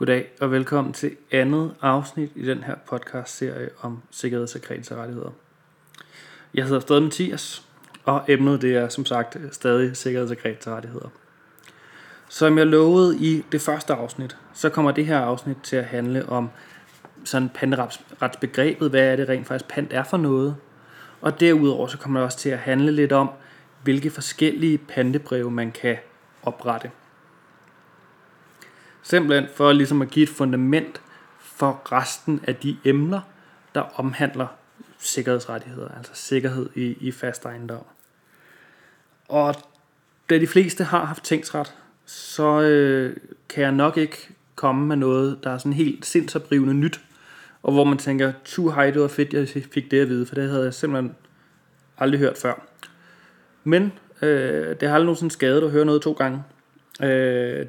Goddag og velkommen til andet afsnit i den her podcast-serie om sikkerheds- og rettigheder. Jeg hedder stadig Mathias, og emnet det er som sagt øh, stadig sikkerheds- og rettigheder. Som jeg lovede i det første afsnit, så kommer det her afsnit til at handle om sådan panderetsbegrebet, hvad er det rent faktisk pant er for noget. Og derudover så kommer det også til at handle lidt om, hvilke forskellige pantebreve man kan oprette. Simpelthen for ligesom at give et fundament for resten af de emner, der omhandler sikkerhedsrettigheder, altså sikkerhed i, i fast ejendom. Og da de fleste har haft tænksret, så øh, kan jeg nok ikke komme med noget, der er sådan helt sindsoprivende nyt, og hvor man tænker, too high, det var fedt, jeg fik det at vide, for det havde jeg simpelthen aldrig hørt før. Men øh, det har aldrig nogensinde skadet at høre noget to gange. Øh,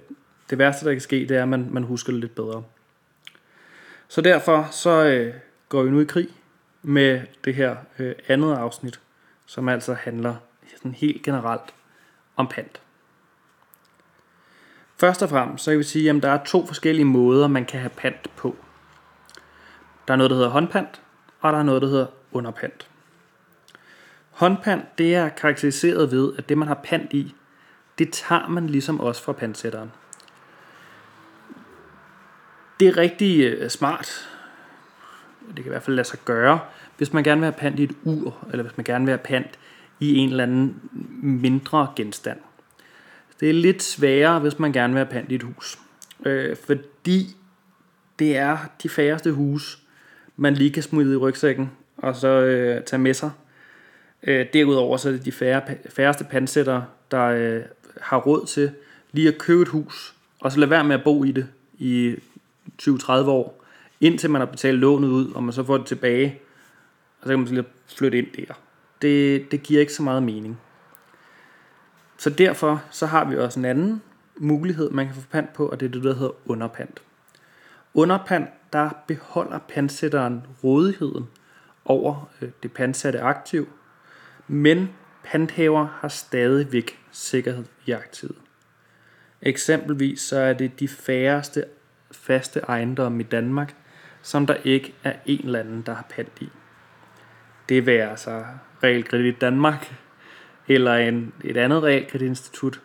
det værste, der kan ske, det er, at man, man husker det lidt bedre. Så derfor så øh, går vi nu i krig med det her øh, andet afsnit, som altså handler sådan helt generelt om pant. Først og fremmest, så kan vi sige, at der er to forskellige måder, man kan have pant på. Der er noget, der hedder håndpant, og der er noget, der hedder underpant. Håndpant, det er karakteriseret ved, at det, man har pant i, det tager man ligesom også fra pantsætteren. Det er rigtig øh, smart. Det kan i hvert fald lade sig gøre, hvis man gerne vil have pant i et ur, eller hvis man gerne vil have pant i en eller anden mindre genstand. Det er lidt sværere, hvis man gerne vil have pant i et hus. Øh, fordi det er de færreste hus, man lige kan smide i rygsækken og så øh, tage med sig. Øh, derudover så er det de færre, færreste pantsætter, der øh, har råd til lige at købe et hus, og så lade være med at bo i det i 20-30 år, indtil man har betalt lånet ud, og man så får det tilbage, og så kan man så lige flytte ind der. Det, det giver ikke så meget mening. Så derfor så har vi også en anden mulighed, man kan få pant på, og det er det, der hedder underpant. Underpant, der beholder pantsætteren rådigheden over øh, det pantsatte aktiv, men panthaver har stadigvæk sikkerhed i aktivet. Eksempelvis så er det de færreste faste ejendomme i Danmark, som der ikke er en eller anden, der har pant i. Det vil altså Realkredit Danmark, eller en, et andet realkreditinstitut.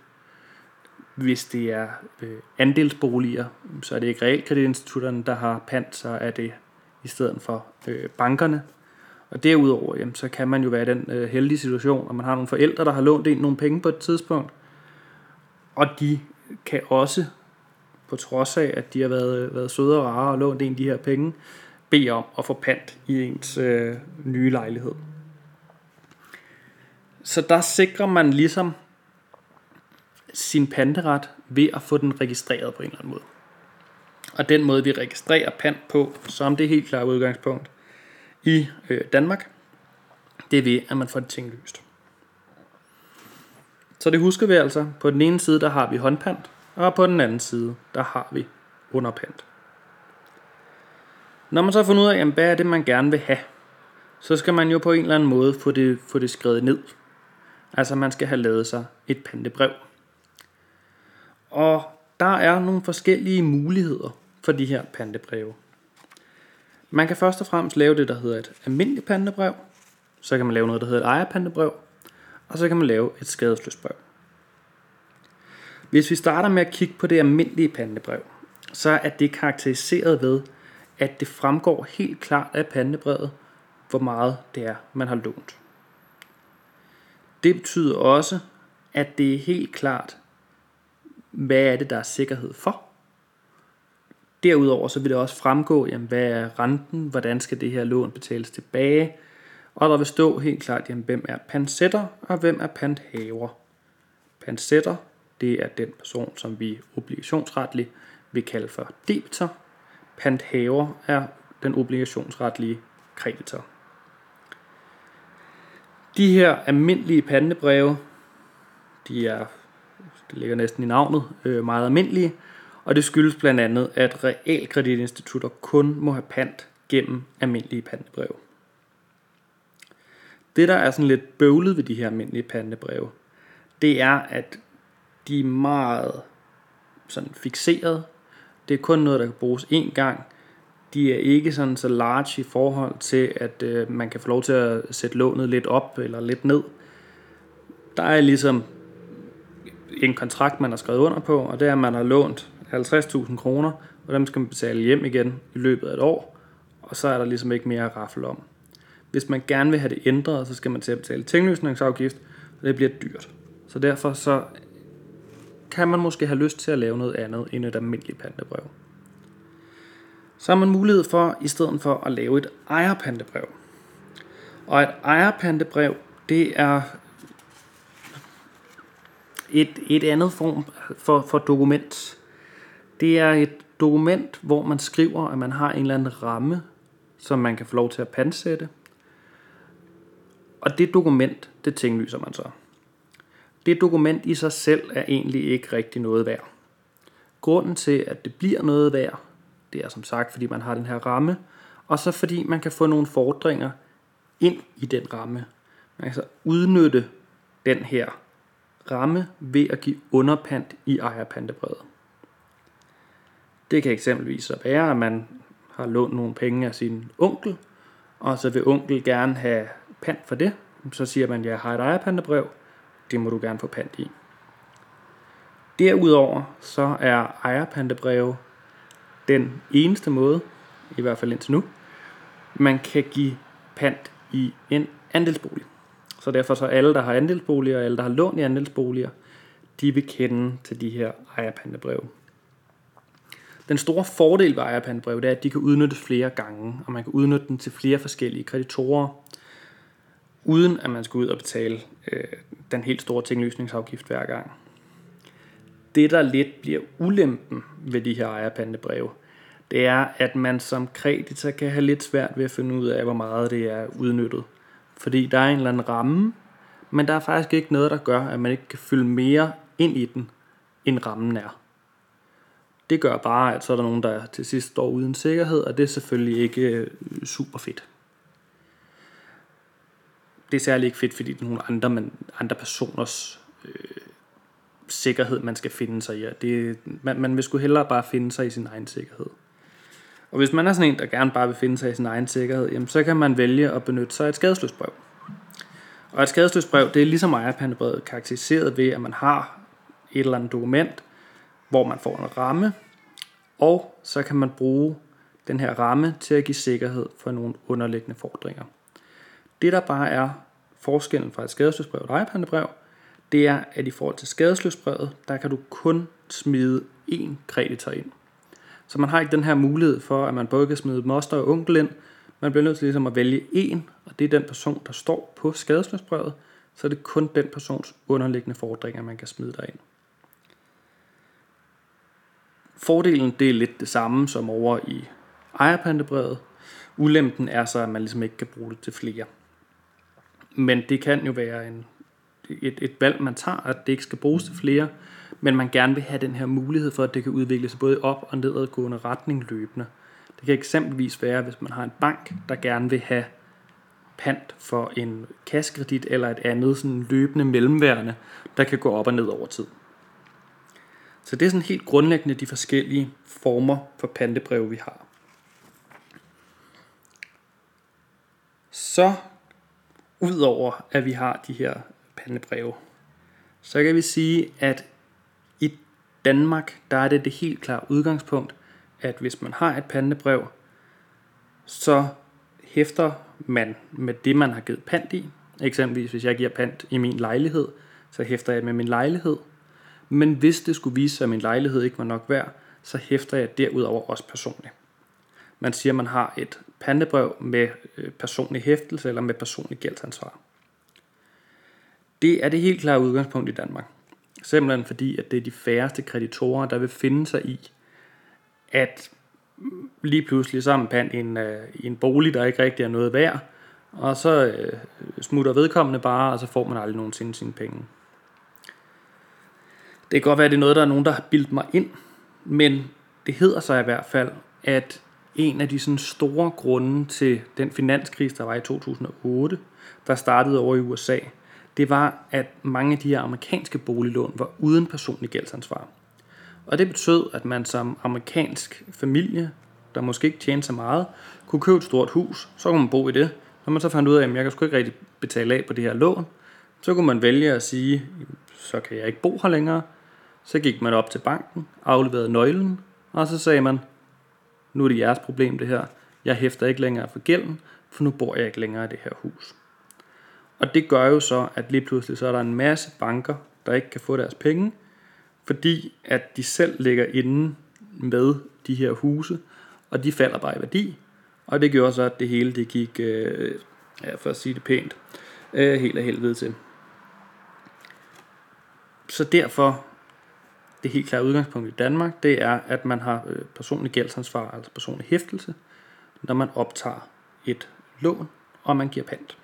Hvis det er øh, andelsboliger, så er det ikke realkreditinstitutterne, der har pant, så er det i stedet for øh, bankerne. Og derudover, jamen, så kan man jo være i den øh, heldige situation, at man har nogle forældre, der har lånt en nogle penge på et tidspunkt, og de kan også, på trods af, at de har været, været søde og rare og lånt en af de her penge, bede om at få pant i ens øh, nye lejlighed. Så der sikrer man ligesom sin panteret ved at få den registreret på en eller anden måde. Og den måde, vi registrerer pant på, som det helt klare udgangspunkt i øh, Danmark, det er ved, at man får det tinglyst. Så det husker vi altså. På den ene side, der har vi håndpant, og på den anden side, der har vi underpant. Når man så har fundet ud af, jamen, hvad er det, man gerne vil have, så skal man jo på en eller anden måde få det, få det skrevet ned. Altså man skal have lavet sig et pantebrev. Og der er nogle forskellige muligheder for de her pantebreve. Man kan først og fremmest lave det, der hedder et almindeligt pantebrev. Så kan man lave noget, der hedder et ejerpantebrev. Og så kan man lave et skadesløsbrev. Hvis vi starter med at kigge på det almindelige pantebrev, så er det karakteriseret ved, at det fremgår helt klart af pantebrevet, hvor meget det er, man har lånt. Det betyder også, at det er helt klart, hvad er det, der er sikkerhed for. Derudover så vil det også fremgå, jamen, hvad er renten, hvordan skal det her lån betales tilbage, og der vil stå helt klart, jamen, hvem er pansætter og hvem er panthaver. Pansætter, det er den person, som vi obligationsretligt vil kalde for debitor. Panthaver er den obligationsretlige kreditor. De her almindelige pandebreve, de er, det ligger næsten i navnet, øh, meget almindelige, og det skyldes blandt andet, at realkreditinstitutter kun må have pant gennem almindelige pandebreve. Det, der er sådan lidt bøvlet ved de her almindelige pandebreve, det er, at de er meget sådan fixeret. Det er kun noget, der kan bruges én gang. De er ikke sådan så large i forhold til, at øh, man kan få lov til at sætte lånet lidt op eller lidt ned. Der er ligesom en kontrakt, man har skrevet under på, og det er, at man har lånt 50.000 kroner, og dem skal man betale hjem igen i løbet af et år, og så er der ligesom ikke mere at raffle om. Hvis man gerne vil have det ændret, så skal man til at betale tinglysningsafgift, og det bliver dyrt. Så derfor så kan man måske have lyst til at lave noget andet end et almindeligt pantebrev. Så har man mulighed for, i stedet for at lave et ejerpantebrev. Og et ejerpantebrev, det er et, et andet form for, for dokument. Det er et dokument, hvor man skriver, at man har en eller anden ramme, som man kan få lov til at pansætte. Og det dokument, det tinglyser man så. Det dokument i sig selv er egentlig ikke rigtig noget værd. Grunden til, at det bliver noget værd, det er som sagt, fordi man har den her ramme, og så fordi man kan få nogle fordringer ind i den ramme. Man kan så udnytte den her ramme ved at give underpant i ejerpantebrevet. Det kan eksempelvis så være, at man har lånt nogle penge af sin onkel, og så vil onkel gerne have pant for det. Så siger man, at jeg har et ejerpantebrev, det må du gerne få pant i. Derudover så er ejerpantebreve den eneste måde, i hvert fald indtil nu, man kan give pant i en andelsbolig. Så derfor så alle, der har andelsboliger, og alle, der har lån i andelsboliger, de vil kende til de her ejerpantebreve. Den store fordel ved ejerpantebrev, det er, at de kan udnyttes flere gange, og man kan udnytte dem til flere forskellige kreditorer, uden at man skal ud og betale øh, den helt store tinglysningsafgift hver gang. Det, der lidt bliver ulempen ved de her ejerpantebreve, det er, at man som kreditor kan have lidt svært ved at finde ud af, hvor meget det er udnyttet. Fordi der er en eller anden ramme, men der er faktisk ikke noget, der gør, at man ikke kan fylde mere ind i den, end rammen er. Det gør bare, at så er der nogen, der til sidst står uden sikkerhed, og det er selvfølgelig ikke øh, super fedt. Det er særlig ikke fedt, fordi det er nogle andre, man, andre personers øh, sikkerhed, man skal finde sig i. Det, man, man vil sgu hellere bare finde sig i sin egen sikkerhed. Og hvis man er sådan en, der gerne bare vil finde sig i sin egen sikkerhed, jamen, så kan man vælge at benytte sig af et skadesløsbrev. Og et skadesløsbrev, det er ligesom ejerpandebrevet karakteriseret ved, at man har et eller andet dokument, hvor man får en ramme, og så kan man bruge den her ramme til at give sikkerhed for nogle underliggende fordringer. Det der bare er forskellen fra et skadesløsbrev og et ejerpantebrev, det er, at i forhold til skadesløsbrevet, der kan du kun smide én kreditor ind. Så man har ikke den her mulighed for, at man både kan smide moster og onkel ind. Man bliver nødt til ligesom at vælge én, og det er den person, der står på skadesløsbrevet, så er det kun den persons underliggende fordringer, man kan smide derind. Fordelen det er lidt det samme som over i ejerpantebrevet. Ulempen er så, at man ligesom ikke kan bruge det til flere. Men det kan jo være en, et, et valg, man tager, at det ikke skal bruges til flere, men man gerne vil have den her mulighed for, at det kan udvikle sig både op- og nedadgående retning løbende. Det kan eksempelvis være, hvis man har en bank, der gerne vil have pant for en kassekredit eller et andet sådan løbende mellemværende, der kan gå op og ned over tid. Så det er sådan helt grundlæggende de forskellige former for pantebrev, vi har. Så udover at vi har de her pandebreve, så kan vi sige, at i Danmark, der er det det helt klare udgangspunkt, at hvis man har et pandebrev, så hæfter man med det, man har givet pant i. Eksempelvis, hvis jeg giver pant i min lejlighed, så hæfter jeg med min lejlighed. Men hvis det skulle vise sig, at min lejlighed ikke var nok værd, så hæfter jeg derudover også personligt. Man siger, at man har et pandebrev med øh, personlig hæftelse eller med personlig gældsansvar. Det er det helt klare udgangspunkt i Danmark. Simpelthen fordi, at det er de færreste kreditorer, der vil finde sig i, at lige pludselig sammen pant pand i en, øh, i en bolig, der ikke rigtig er noget værd, og så øh, smutter vedkommende bare, og så får man aldrig nogensinde sine penge. Det kan godt være, at det er noget, der er nogen, der har bildt mig ind, men det hedder sig i hvert fald, at en af de sådan store grunde til den finanskrise, der var i 2008, der startede over i USA, det var, at mange af de her amerikanske boliglån var uden personlig gældsansvar. Og det betød, at man som amerikansk familie, der måske ikke tjente så meget, kunne købe et stort hus, så kunne man bo i det. Når man så fandt ud af, at jeg kan sgu ikke rigtig betale af på det her lån, så kunne man vælge at sige, så kan jeg ikke bo her længere. Så gik man op til banken, afleverede nøglen, og så sagde man, nu er det jeres problem det her. Jeg hæfter ikke længere for gælden, for nu bor jeg ikke længere i det her hus. Og det gør jo så, at lige pludselig så er der en masse banker, der ikke kan få deres penge, fordi at de selv ligger inde med de her huse, og de falder bare i værdi. Og det gjorde så, at det hele det gik, øh, ja, for at sige det pænt, øh, helt af helvede til. Så derfor, det helt klare udgangspunkt i Danmark, det er, at man har øh, personlig gældsansvar, altså personlig hæftelse, når man optager et lån, og man giver pant.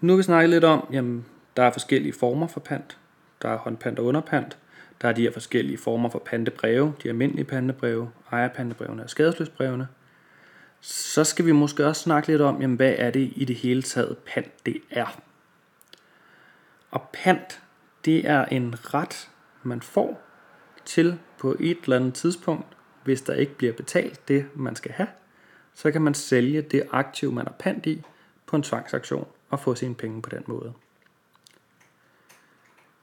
Nu vil vi snakke lidt om, jamen, der er forskellige former for pant. Der er håndpant og underpant. Der er de her forskellige former for pantebreve, de almindelige pantebreve, ejerpantebrevene og skadesløsbrevene. Så skal vi måske også snakke lidt om, jamen, hvad er det i det hele taget pant det er. Og pant, det er en ret, man får til på et eller andet tidspunkt, hvis der ikke bliver betalt det, man skal have, så kan man sælge det aktiv, man har pant i, på en tvangsaktion og få sine penge på den måde.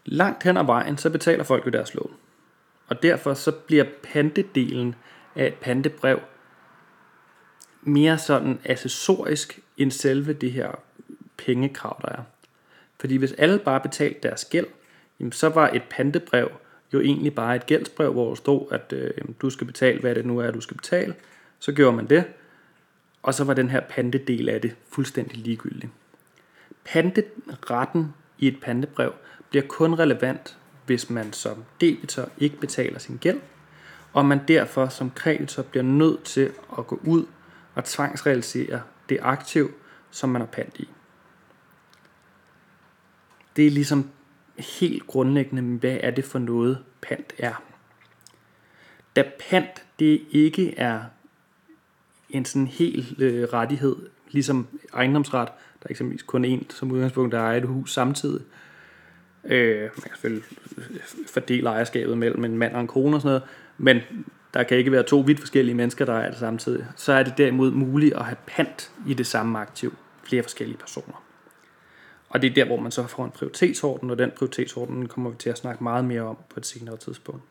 Langt hen ad vejen, så betaler folk jo deres lån. Og derfor så bliver pantedelen af et pantebrev mere sådan accessorisk end selve det her pengekrav, der er. Fordi hvis alle bare betalte deres gæld, jamen så var et pantebrev jo egentlig bare et gældsbrev, hvor der stod, at øh, du skal betale, hvad det nu er, du skal betale. Så gjorde man det, og så var den her pantedel af det fuldstændig ligegyldig. Panteretten i et pantebrev bliver kun relevant, hvis man som debitor ikke betaler sin gæld, og man derfor som kreditor bliver nødt til at gå ud og tvangsrealisere det aktiv, som man har pant i. Det er ligesom helt grundlæggende, hvad er det for noget pant er. Da pant det ikke er en sådan helt øh, rettighed, ligesom ejendomsret, der er eksempelvis kun en som udgangspunkt, der ejer et hus samtidig. Øh, man kan selvfølgelig øh, fordele ejerskabet mellem en mand og en kone og sådan noget, men der kan ikke være to vidt forskellige mennesker, der ejer det samtidig. Så er det derimod muligt at have pant i det samme aktiv, flere forskellige personer. Og det er der, hvor man så får en prioritetsorden, og den prioritetsorden kommer vi til at snakke meget mere om på et senere tidspunkt.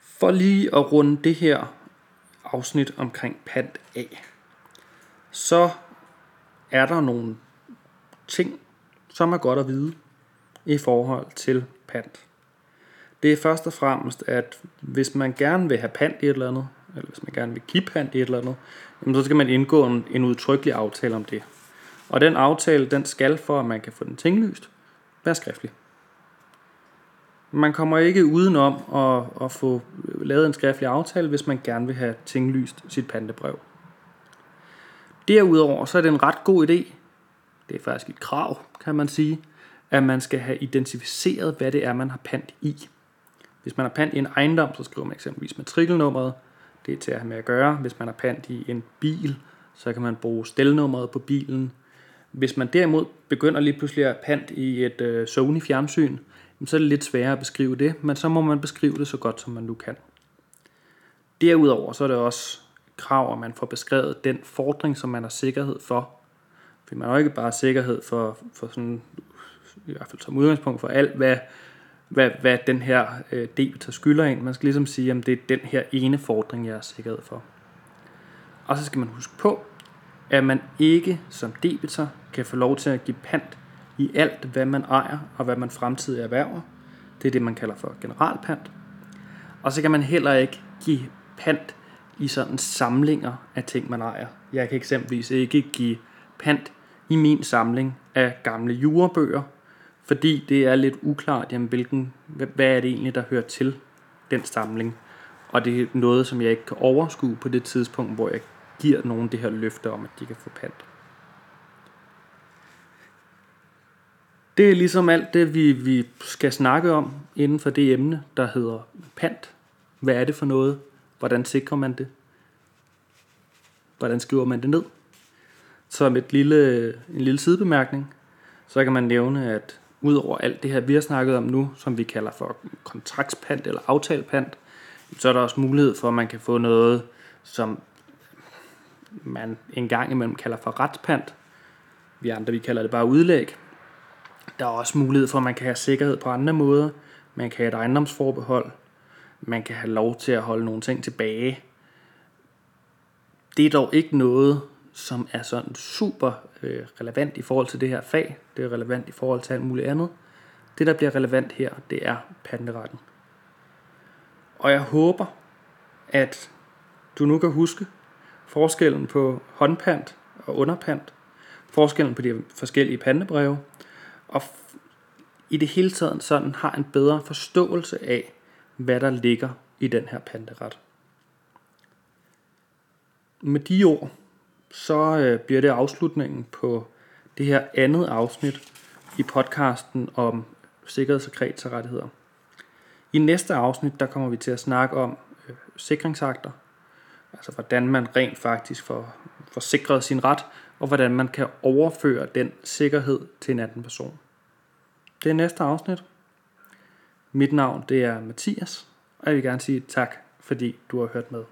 For lige at runde det her afsnit omkring pant af, så er der nogle ting, som er godt at vide i forhold til pant. Det er først og fremmest, at hvis man gerne vil have pant i et eller andet, eller hvis man gerne vil give pant i et eller andet, så skal man indgå en, en udtrykkelig aftale om det. Og den aftale, den skal for, at man kan få den tinglyst, være skriftlig. Man kommer ikke udenom at, at få lavet en skriftlig aftale, hvis man gerne vil have tinglyst sit pantebrev. Derudover så er det en ret god idé, det er faktisk et krav, kan man sige, at man skal have identificeret, hvad det er, man har pant i. Hvis man har pant i en ejendom, så skriver man eksempelvis matrikelnummeret. Det er til at have med at gøre. Hvis man har pant i en bil, så kan man bruge stelnummeret på bilen. Hvis man derimod begynder lige pludselig at pant i et øh, Sony fjernsyn, så er det lidt sværere at beskrive det, men så må man beskrive det så godt som man nu kan. Derudover så er det også krav, at man får beskrevet den fordring, som man har sikkerhed for. For man har ikke bare sikkerhed for, for sådan, i hvert fald som udgangspunkt for alt, hvad, hvad, hvad den her øh, debitor skylder ind. Man skal ligesom sige, at det er den her ene fordring, jeg har sikkerhed for. Og så skal man huske på, at man ikke som debitor kan få lov til at give pant i alt, hvad man ejer og hvad man fremtidig erhverver. Det er det, man kalder for generalpant. Og så kan man heller ikke give pant i sådan samlinger af ting, man ejer. Jeg kan eksempelvis ikke give pant i min samling af gamle jurebøger, fordi det er lidt uklart, jamen, hvilken, hvad er det egentlig, der hører til den samling. Og det er noget, som jeg ikke kan overskue på det tidspunkt, hvor jeg giver nogen det her løfte om, at de kan få pant. Det er ligesom alt det, vi, vi skal snakke om inden for det emne, der hedder pant. Hvad er det for noget? Hvordan sikrer man det? Hvordan skriver man det ned? Som et lille, en lille sidebemærkning, så kan man nævne, at Udover alt det her, vi har snakket om nu, som vi kalder for kontraktspant eller aftalepant, så er der også mulighed for, at man kan få noget, som man en gang imellem kalder for retspant. Vi andre, vi kalder det bare udlæg. Der er også mulighed for, at man kan have sikkerhed på andre måder. Man kan have et ejendomsforbehold. Man kan have lov til at holde nogle ting tilbage. Det er dog ikke noget, som er sådan super øh, relevant i forhold til det her fag. Det er relevant i forhold til alt muligt andet. Det, der bliver relevant her, det er panteretten. Og jeg håber, at du nu kan huske forskellen på håndpant og underpant, forskellen på de forskellige pandebreve, og i det hele taget sådan har en bedre forståelse af, hvad der ligger i den her panteret. Med de ord, så øh, bliver det afslutningen på det her andet afsnit i podcasten om sikkerheds- og kreditorrettigheder. I næste afsnit, der kommer vi til at snakke om øh, sikringsakter, altså hvordan man rent faktisk får, får sikret sin ret, og hvordan man kan overføre den sikkerhed til en anden person. Det er næste afsnit. Mit navn det er Mathias, og jeg vil gerne sige tak, fordi du har hørt med.